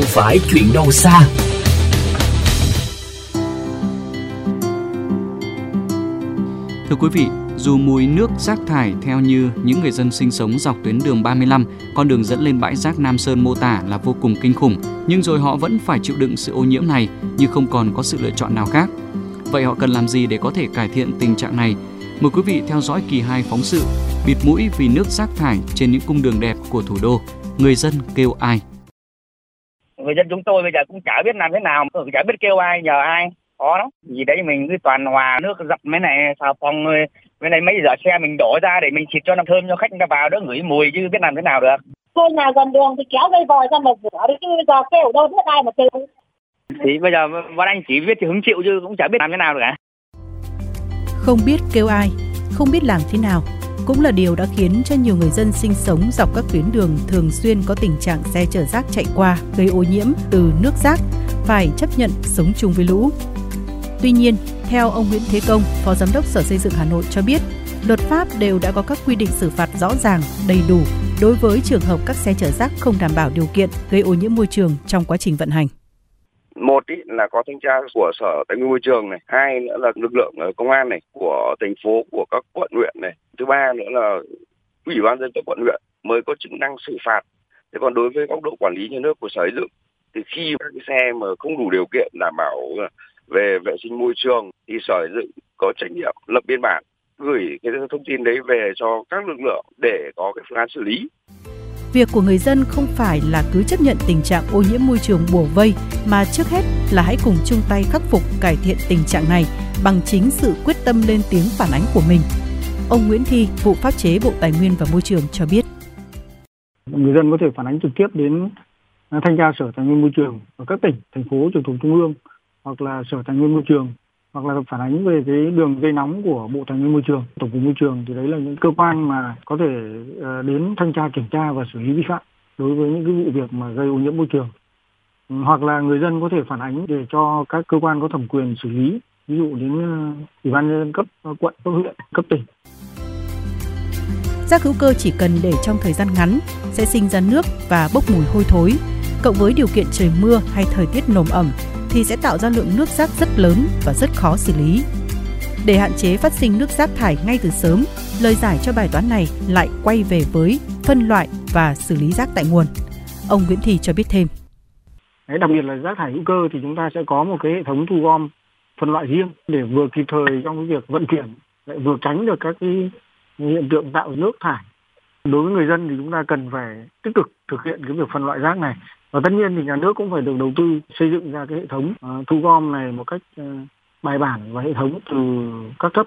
không phải chuyện đâu xa. Thưa quý vị, dù mùi nước rác thải theo như những người dân sinh sống dọc tuyến đường 35, con đường dẫn lên bãi rác Nam Sơn mô tả là vô cùng kinh khủng, nhưng rồi họ vẫn phải chịu đựng sự ô nhiễm này như không còn có sự lựa chọn nào khác. Vậy họ cần làm gì để có thể cải thiện tình trạng này? Mời quý vị theo dõi kỳ 2 phóng sự Bịt mũi vì nước rác thải trên những cung đường đẹp của thủ đô. Người dân kêu ai? Người dân chúng tôi bây giờ cũng chả biết làm thế nào, chả biết kêu ai, nhờ ai khó lắm. Vì đấy mình cứ toàn hòa nước dập mấy này xà phòng bên này mấy giờ xe mình đổ ra để mình xịt cho nó thơm cho khách người ta vào đỡ ngửi mùi chứ biết làm thế nào được. Thôi nhà gần đường thì kéo dây vòi ra mà rửa đi chứ bây giờ kêu đâu biết ai mà kêu. Thì bây giờ bọn anh chỉ biết thì hứng chịu chứ cũng chả biết làm thế nào được cả không biết kêu ai không biết làm thế nào cũng là điều đã khiến cho nhiều người dân sinh sống dọc các tuyến đường thường xuyên có tình trạng xe chở rác chạy qua gây ô nhiễm từ nước rác phải chấp nhận sống chung với lũ. Tuy nhiên, theo ông Nguyễn Thế Công, Phó Giám đốc Sở Xây dựng Hà Nội cho biết, luật pháp đều đã có các quy định xử phạt rõ ràng, đầy đủ đối với trường hợp các xe chở rác không đảm bảo điều kiện gây ô nhiễm môi trường trong quá trình vận hành một ý là có thanh tra của sở tài nguyên môi trường này, hai nữa là lực lượng ờ, công an này của thành phố, của các quận huyện này. Thứ ba nữa là ủy ban dân các quận huyện mới có chức năng xử phạt. Thế còn đối với góc độ quản lý nhà nước của sở xây dựng, thì khi các cái xe mà không đủ điều kiện đảm bảo ờ, về vệ sinh môi trường, thì sở xây dựng có trách nhiệm lập biên bản gửi cái thông tin đấy về cho các lực lượng để có cái phương án xử lý. Việc của người dân không phải là cứ chấp nhận tình trạng ô nhiễm môi trường bùa vây, mà trước hết là hãy cùng chung tay khắc phục cải thiện tình trạng này bằng chính sự quyết tâm lên tiếng phản ánh của mình. Ông Nguyễn Thi, vụ pháp chế Bộ Tài nguyên và Môi trường cho biết. Người dân có thể phản ánh trực tiếp đến thanh tra Sở Tài nguyên Môi trường ở các tỉnh, thành phố trực thuộc Trung ương hoặc là Sở Tài nguyên Môi trường hoặc là phản ánh về cái đường dây nóng của Bộ Tài nguyên Môi trường, Tổng cục Môi trường thì đấy là những cơ quan mà có thể ờ, đến thanh tra kiểm tra và xử lý vi phạm đối với những cái vụ việc mà gây ô nhiễm môi trường. Ừ, hoặc là người dân có thể phản ánh để cho các cơ quan có thẩm quyền xử lý, ví dụ đến ờ, ủy ban nhân dân cấp ờ, quận, cấp huyện, cấp tỉnh. Rác hữu cơ chỉ cần để trong thời gian ngắn sẽ sinh ra nước và bốc mùi hôi thối, cộng với điều kiện trời mưa hay thời tiết nồm ẩm thì sẽ tạo ra lượng nước rác rất lớn và rất khó xử lý. Để hạn chế phát sinh nước rác thải ngay từ sớm, lời giải cho bài toán này lại quay về với phân loại và xử lý rác tại nguồn. Ông Nguyễn Thị cho biết thêm. Đấy, đặc biệt là rác thải hữu cơ thì chúng ta sẽ có một cái hệ thống thu gom phân loại riêng để vừa kịp thời trong cái việc vận chuyển lại vừa tránh được các cái hiện tượng tạo nước thải đối với người dân thì chúng ta cần phải tích cực thực hiện cái việc phân loại rác này và tất nhiên thì nhà nước cũng phải được đầu tư xây dựng ra cái hệ thống à, thu gom này một cách ờ, bài bản và hệ thống từ các cấp.